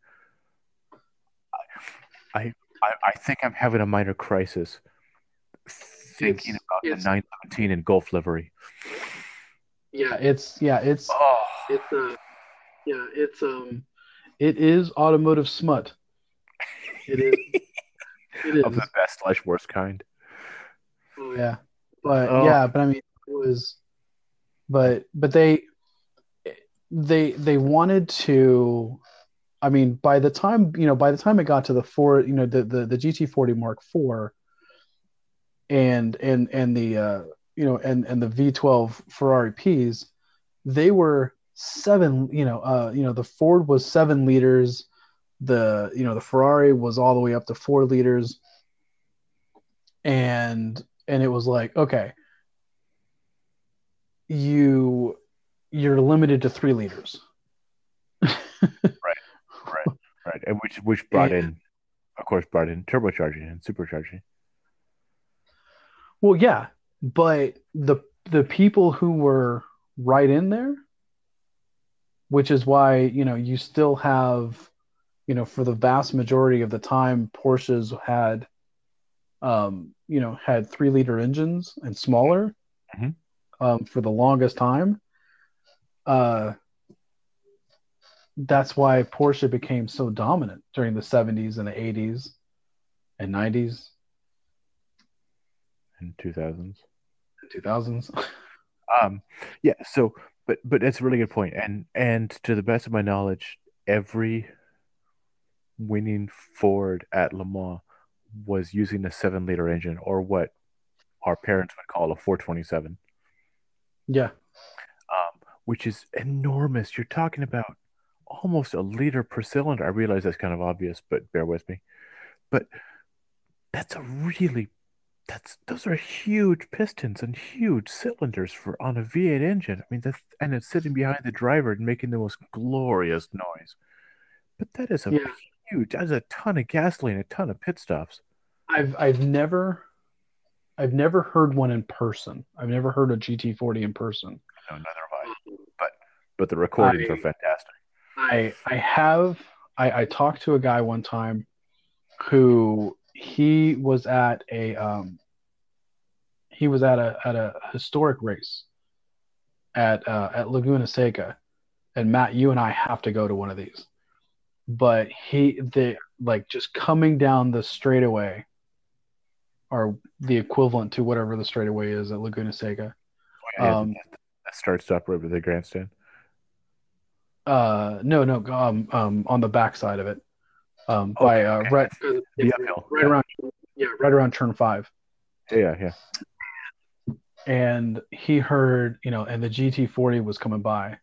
I I, I think I'm having a minor crisis thinking it's, about it's, the 917 in Gulf livery. Yeah, it's yeah, it's oh. it's uh yeah, it's um it is automotive smut. It is it is of the best slash worst kind. Oh yeah. But oh. yeah, but I mean it was, but but they they they wanted to. I mean, by the time you know, by the time it got to the four, you know, the the, the GT40 Mark IV, and and and the uh, you know, and and the V12 Ferrari Ps, they were seven. You know, uh, you know, the Ford was seven liters. The you know the Ferrari was all the way up to four liters, and and it was like okay, you you're limited to three liters. right, and which which brought and, in, of course, brought in turbocharging and supercharging. Well, yeah, but the the people who were right in there, which is why you know you still have, you know, for the vast majority of the time, Porsches had, um, you know, had three liter engines and smaller, mm-hmm. um, for the longest time uh, that's why Porsche became so dominant during the 70s and the 80s and 90s and 2000s. 2000s. um, yeah. So, but but that's a really good point. And and to the best of my knowledge, every winning Ford at Le Mans was using a seven liter engine, or what our parents would call a 427. Yeah Um, which is enormous. You're talking about almost a liter per cylinder. I realize that's kind of obvious, but bear with me. But that's a really that's those are huge pistons and huge cylinders for on a V8 engine. I mean, that's and it's sitting behind the driver and making the most glorious noise. But that is a yeah. huge. That's a ton of gasoline, a ton of pit stops. I've I've never I've never heard one in person. I've never heard a GT40 in person. No, neither have I. But but the recordings I, are fantastic. I I have I, I talked to a guy one time who he was at a um he was at a at a historic race at uh, at Laguna Seca, and Matt, you and I have to go to one of these. But he the like just coming down the straightaway, or the equivalent to whatever the straightaway is at Laguna Seca. Oh, yeah, um, that starts up right with the grandstand. Uh, no, no, um, um, on the back side of it, um, okay, by uh, okay. right, yeah, right around, yeah, right around turn five. Yeah, yeah. And he heard, you know, and the GT40 was coming by,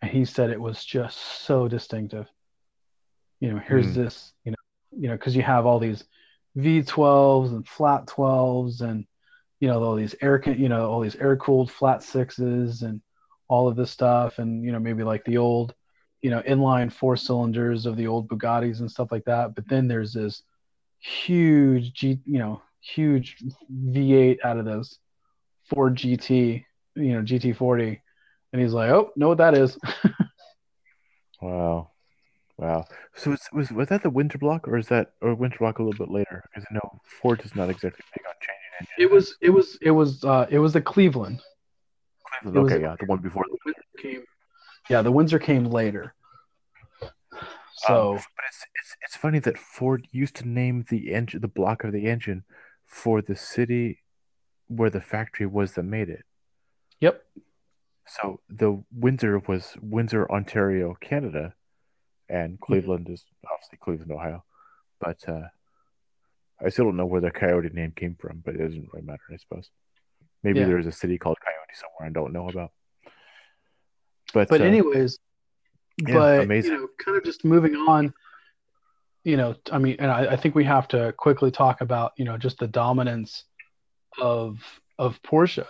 and he said it was just so distinctive. You know, here's mm. this, you know, you know, because you have all these V12s and flat 12s, and you know, all these air, you know, all these air cooled flat sixes, and all of this stuff and you know maybe like the old you know inline four cylinders of the old Bugattis and stuff like that. But then there's this huge G you know huge V8 out of this Ford GT you know GT40 and he's like oh know what that is. Wow. Wow. So was, was was that the Windsor block or is that or Windsor block a little bit later? Because I know Ford is not exactly big on changing engines. It was it was it was uh it was the Cleveland Cleveland. Okay, was, yeah, the one before. The came, yeah, the Windsor came later. So, um, but it's, it's it's funny that Ford used to name the engine, the block of the engine, for the city where the factory was that made it. Yep. So the Windsor was Windsor, Ontario, Canada, and. Cleveland mm-hmm. is obviously Cleveland, Ohio. But uh, I still don't know where the Coyote name came from, but it doesn't really matter, I suppose. Maybe yeah. there's a city called Coyote somewhere I don't know about. But but uh, anyways, yeah, but amazing. you know, kind of just moving on. You know, I mean, and I, I think we have to quickly talk about you know just the dominance of of Porsche,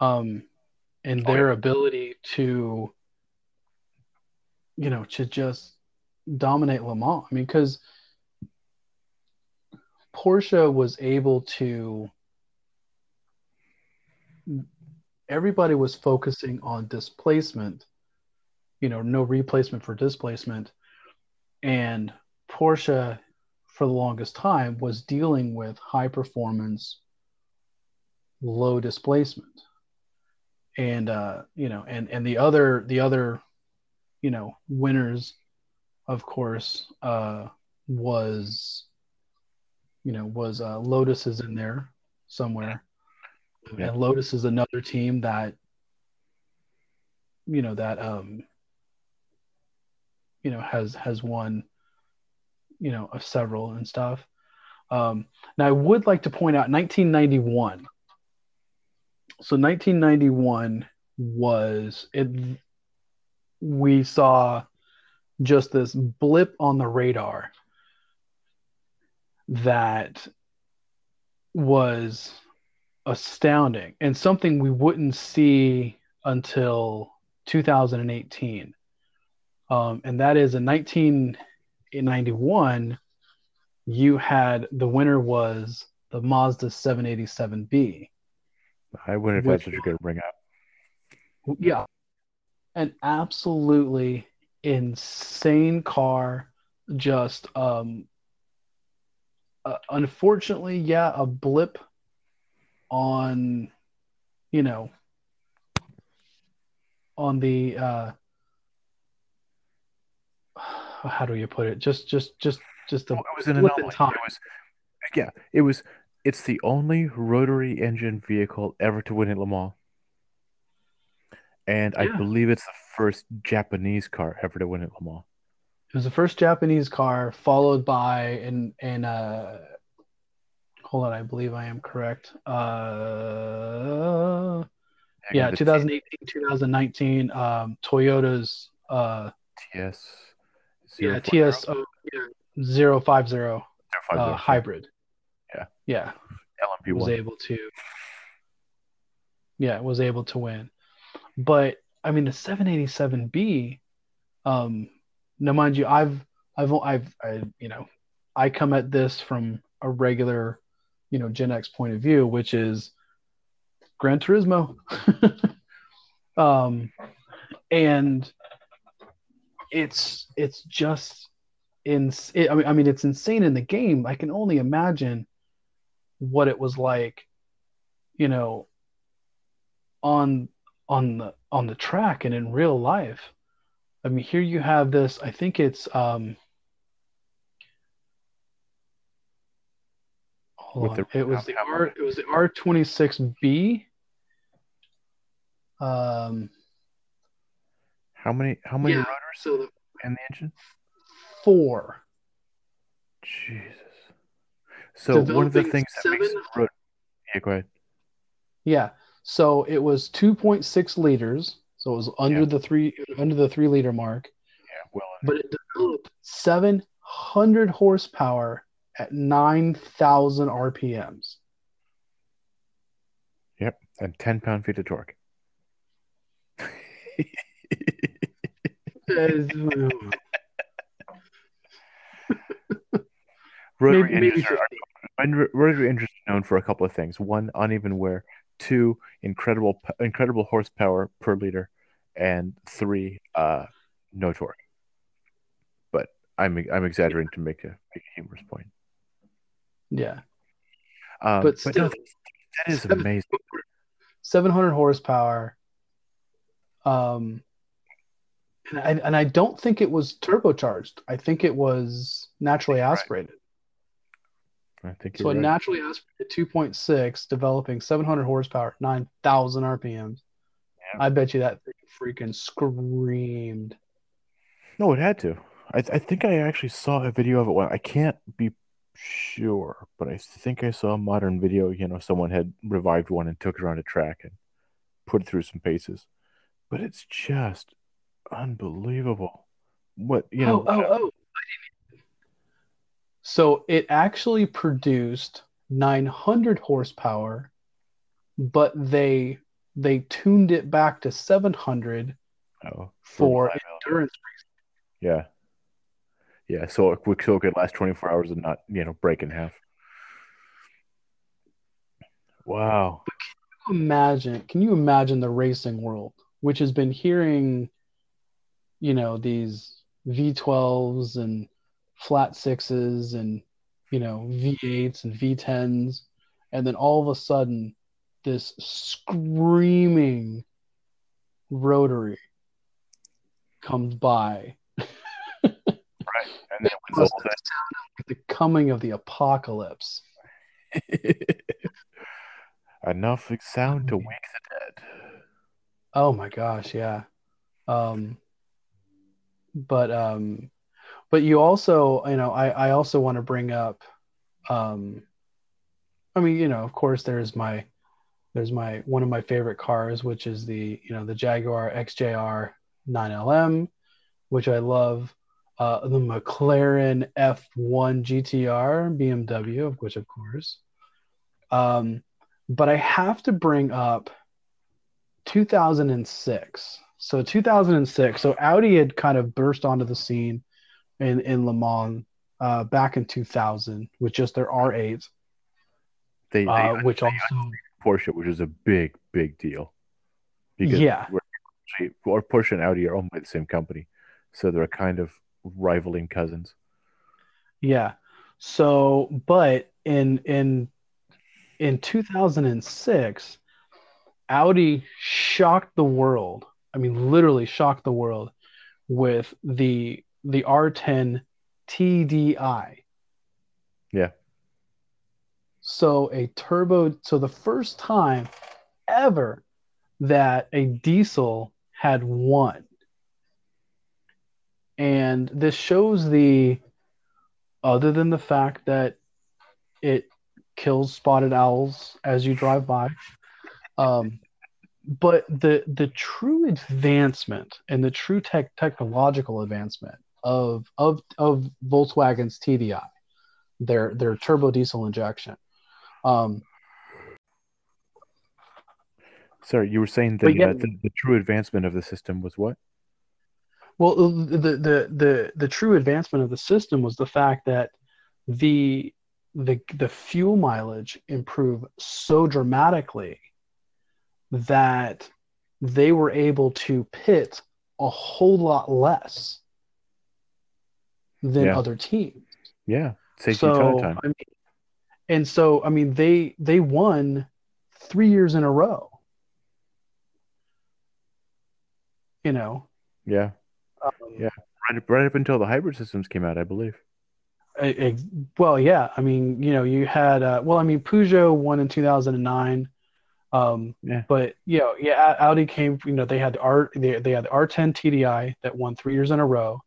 um, and oh, their yeah. ability to you know to just dominate Le Mans. I mean, because Porsche was able to everybody was focusing on displacement, you know, no replacement for displacement. And Porsche, for the longest time, was dealing with high performance, low displacement. And uh, you know, and and the other the other, you know, winners, of course, uh, was, you know, was uh, Lotus is in there somewhere Yeah. And Lotus is another team that, you know, that um, you know, has has won, you know, of several and stuff. Um, now I would like to point out 1991. So 1991 was it. We saw just this blip on the radar that was astounding and something we wouldn't see until 2018. Um, and that is in 1991, you had the winner was the Mazda 787B. I wonder if that's what you're going to bring up. Yeah. An absolutely insane car. Just, um, uh, unfortunately, yeah, a blip on, you know, on the, uh, how do you put it? Just, just, just, just a Well, it was an anomaly. time. It was, yeah, it was. It's the only rotary engine vehicle ever to win at Le Mans, and I believe it's the first Japanese car ever to win at Le Mans. It was the first Japanese car, followed by in in uh hold on, I believe I am correct. Uh yeah, 2018, 2019, um Toyota's uh TS. yeah, TS oh, yeah, 050 uh, hybrid. Yeah. Yeah, LMP1 was able to yeah, was able to win. But I mean the 787B um now mind you I've I've I've I, you know I come at this from a regular you know Gen X point of view which is Gran Turismo. Um and it's it's just in it, I mean I mean it's insane in the game. I can only imagine what it was like you know on on the on the track and in real life. I mean here you have this i think it's um hold With on. the- it was the r it was the r26b um How many? How many Yeah, rotors so the in the engine? four Jesus. So one of the things that makes seven- rot- yeah, go ahead. Yeah. So it was 2.6 liters. So it was under Yeah. the three under the three liter mark, Yeah, well, but it developed 700 horsepower at 9,000 RPMs. yep, and ten pound feet of torque. Rotary maybe, maybe engines are, 50. are rotary engines are known for a couple of things. One, uneven wear. Two, incredible incredible horsepower per liter, and three, uh, no torque. But I'm I'm exaggerating to make a, make a humorous point. Yeah. Um, But no, still, that is seven- amazing. 700 horsepower. Um, and I, and I don't think it was turbocharged. I think it was naturally Right. aspirated. I think So a right. naturally aspirated 2.6 developing 700 horsepower, 9,000 RPMs. Yeah. I bet you that thing freaking screamed. No, it had to. I, I think I actually saw a video of it. One. I can't be sure, but I think I saw a modern video. You know, someone had revived one and took it around a track and put it through some paces. But it's just unbelievable. What you know? oh, oh, oh. So it actually produced 900 horsepower, but they they tuned it back to 700 oh, for reliability. endurance. Yeah, yeah. So it, so it could last twenty four hours and not you know break in half. Wow. Can you imagine, can you imagine the racing world, which has been hearing, you know, these V12s and flat sixes and, you know, V8s and V10s, and then all of a sudden, this screaming rotary comes by. Right. And then It with must all have sounded like the coming of the apocalypse. enough sound to wake the dead. Oh my gosh, yeah. Um, but um, but you also, you know, I I also want to bring up, um, I mean, you know, of course, there's my there's my one of my favorite cars, which is the you know the Jaguar XJR 9LM, which I love. Uh, the McLaren F1 GTR BMW, of which of course. Um, but I have to bring up 2006. So 2006. So Audi had kind of burst onto the scene in in Le Mans uh, back in 2000 with just their R8. They, they uh, which they also Porsche, which is a big, big deal. Because Yeah. we're or Porsche and Audi are owned by the same company, so they're kind of rivaling cousins. Yeah. So, but in in in 2006, Audi shocked the world. I mean, literally shocked the world with the the R10 TDI. Yeah. So a turbo. So the first time ever that a diesel had won, and this shows the other than the fact that it kills spotted owls as you drive by. Um, but the the true advancement and the true tech technological advancement of of of Volkswagen's TDI, their their turbo diesel injection. Um, Sorry, you were saying But that yeah- uh, the, the true advancement of the system was what? Well, the, the the the true advancement of the system was the fact that the the the fuel mileage improved so dramatically that they were able to pit a whole lot less than Yeah. other teams. Yeah, saves you So time. I mean, and so I mean they they won three years in a row. You know, Yeah, um, Yeah. right, up- right up until the hybrid systems came out, I believe. Well, yeah. I mean, you know, you had uh, well, I mean, Peugeot won in 2009. Um, Yeah. but you know, yeah, Audi came. You know, they had the R they, they had the R10 TDI that won three years in a row.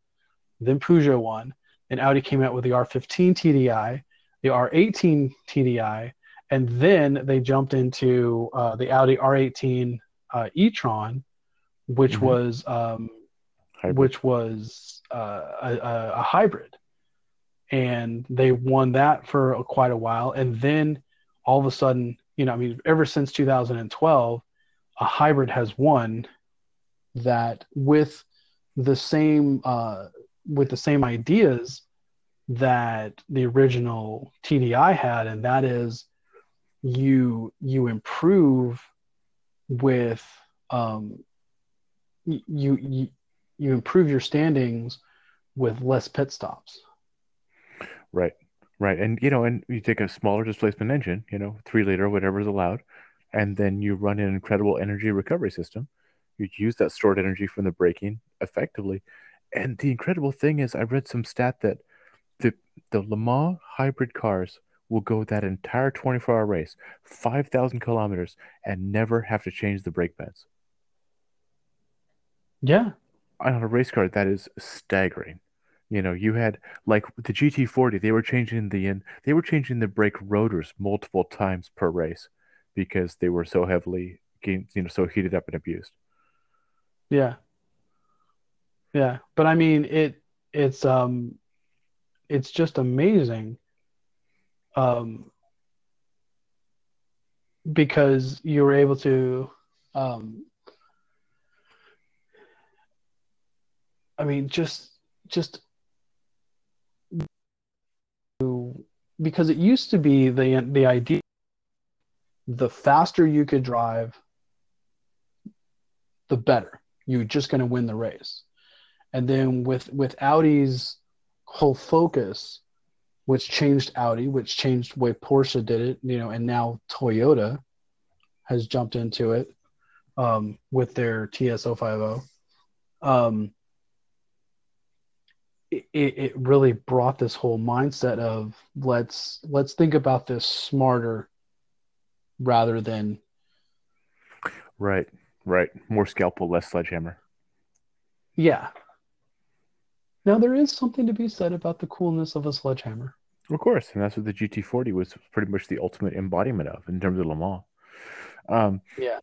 Then Peugeot won. and Audi came out with the R15 TDI, the R18 TDI, and then they jumped into uh, the Audi R18 uh, e-tron, which Mhm. was um, Hybrid. which was uh, a, a, hybrid. And they won that for quite a while. And then all of a sudden, you know, I mean, ever since 2012, a hybrid has won that with the same uh, with the same ideas that the original TDI had, and that is you you improve with um, you you you improve your standings with less pit stops. Right, right, and you know, and you take a smaller displacement engine, you know, three liter, whatever is allowed, and then you run an incredible energy recovery system. You use that stored energy from the braking effectively, and the incredible thing is, I read some stat that the the Le Mans hybrid cars will go that entire 24 hour race, 5,000 kilometers, and never have to change the brake pads. Yeah, on a race car that is staggering. You know, you had like the GT40, they were changing the in, they were changing the brake rotors multiple times per race because they were so heavily, you know, so heated up and abused. yeah, yeah. But I mean, it it's um it's just amazing. Um, because you were able to um I mean just just because it used to be the the idea the faster you could drive the better. You're just going to win the race. And then with with Audi's whole focus which changed Audi which changed the way Porsche did it you know and now Toyota has jumped into it um, with their TS050 um, it, it really brought this whole mindset of let's let's think about this smarter rather than Right, right. More scalpel, less sledgehammer. yeah. Now there is something to be said about the coolness of a sledgehammer. Of course, and that's what the GT40 was pretty much the ultimate embodiment of in terms of Le Mans. Um, Yeah.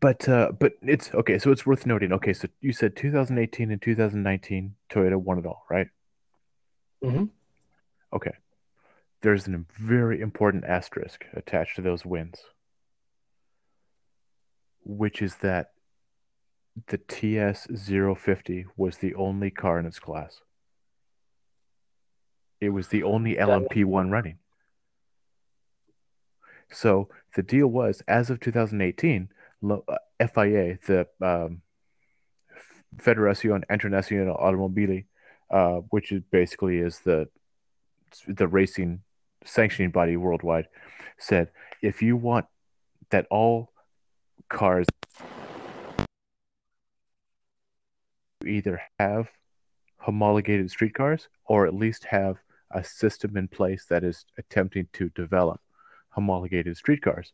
But uh, but it's okay. So it's worth noting. Okay, so you said 2018 and 2019 Toyota won it all, right? Mhm. Okay. There's a very important asterisk attached to those wins, which is that the TS 050 was the only car in its class. It was the only LMP1 running. So the deal was, as of 2018, lo- uh, FIA, the um, Federación Internacional Automobile, uh, which is basically is the the racing sanctioning body worldwide, said if you want that all cars either have homologated street cars or at least have a system in place that is attempting to develop homologated street cars.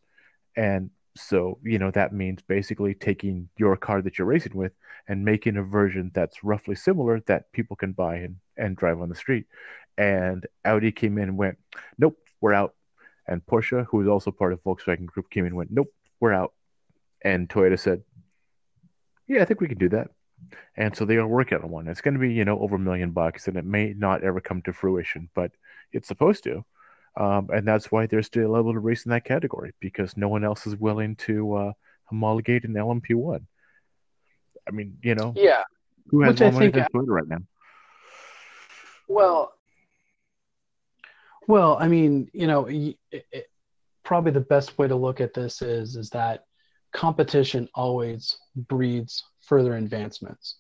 And so, you know, that means basically taking your car that you're racing with and making a version that's roughly similar that people can buy and, and drive on the street. And Audi came in and went, nope, we're out. And Porsche, who is also part of Volkswagen Group, came in and went, nope, we're out. And Toyota said, yeah, I think we can do that. And so they are working on one. It's going to be, you know, over a million bucks, and it may not ever come to fruition, but it's supposed to. Um, and that's why they're still able to race in that category because no one else is willing to uh, homologate an LMP1. I mean, you know, Yeah. who has Which I more money think- than Toyota right now? Well, well, I mean, you know, it, it, probably the best way to look at this is is that competition always breeds further advancements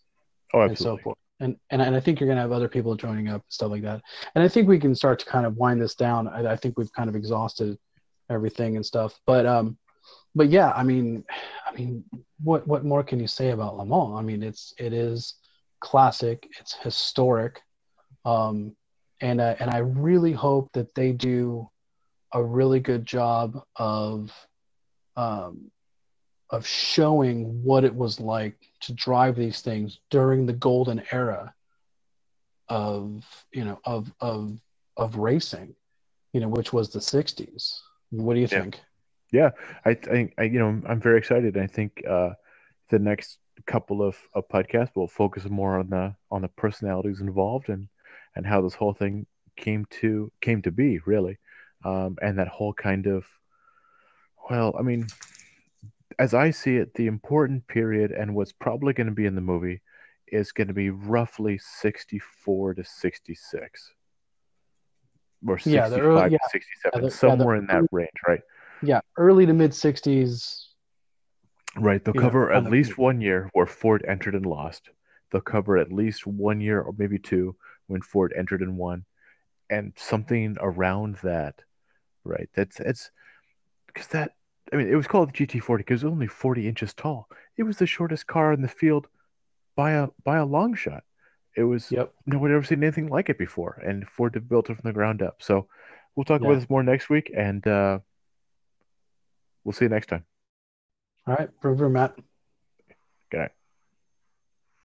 Oh, and so forth. And, and and I think you're gonna have other people joining up and stuff like that. And I think we can start to kind of wind this down. I, I think we've kind of exhausted everything and stuff. But um, but yeah, I mean, I mean, what what more can you say about Le Mans? I mean, it's it is classic. It's historic. Um, and uh, and I really hope that they do a really good job of um, of showing what it was like to drive these things during the golden era of you know of of of racing, you know, which was the '60s. What do you think? Yeah. I think I, you know I'm very excited. I think uh, the next couple of, of podcasts will focus more on the on the personalities involved and and how this whole thing came to came to be really, um, and that whole kind of well, I mean, as I see it, the important period and what's probably going to be in the movie is going to be roughly 64 to 66 or 65 Yeah, early- to 67 Yeah, the- yeah, somewhere in that early- range right Yeah, early to mid '60s. Right. They'll you know, cover at least one year where Ford entered and lost. They'll cover at least one year or maybe two when Ford entered and won, and something around that. Right. That's it's because that. I mean, it was called the GT40 because it was only 40 inches tall. It was the shortest car in the field by a by a long shot. It was Yep. no one had ever seen anything like it before, and Ford had built it from the ground up. So we'll talk Yeah. about this more next week, and uh, we'll see you next time. All right, River Matt. Good night.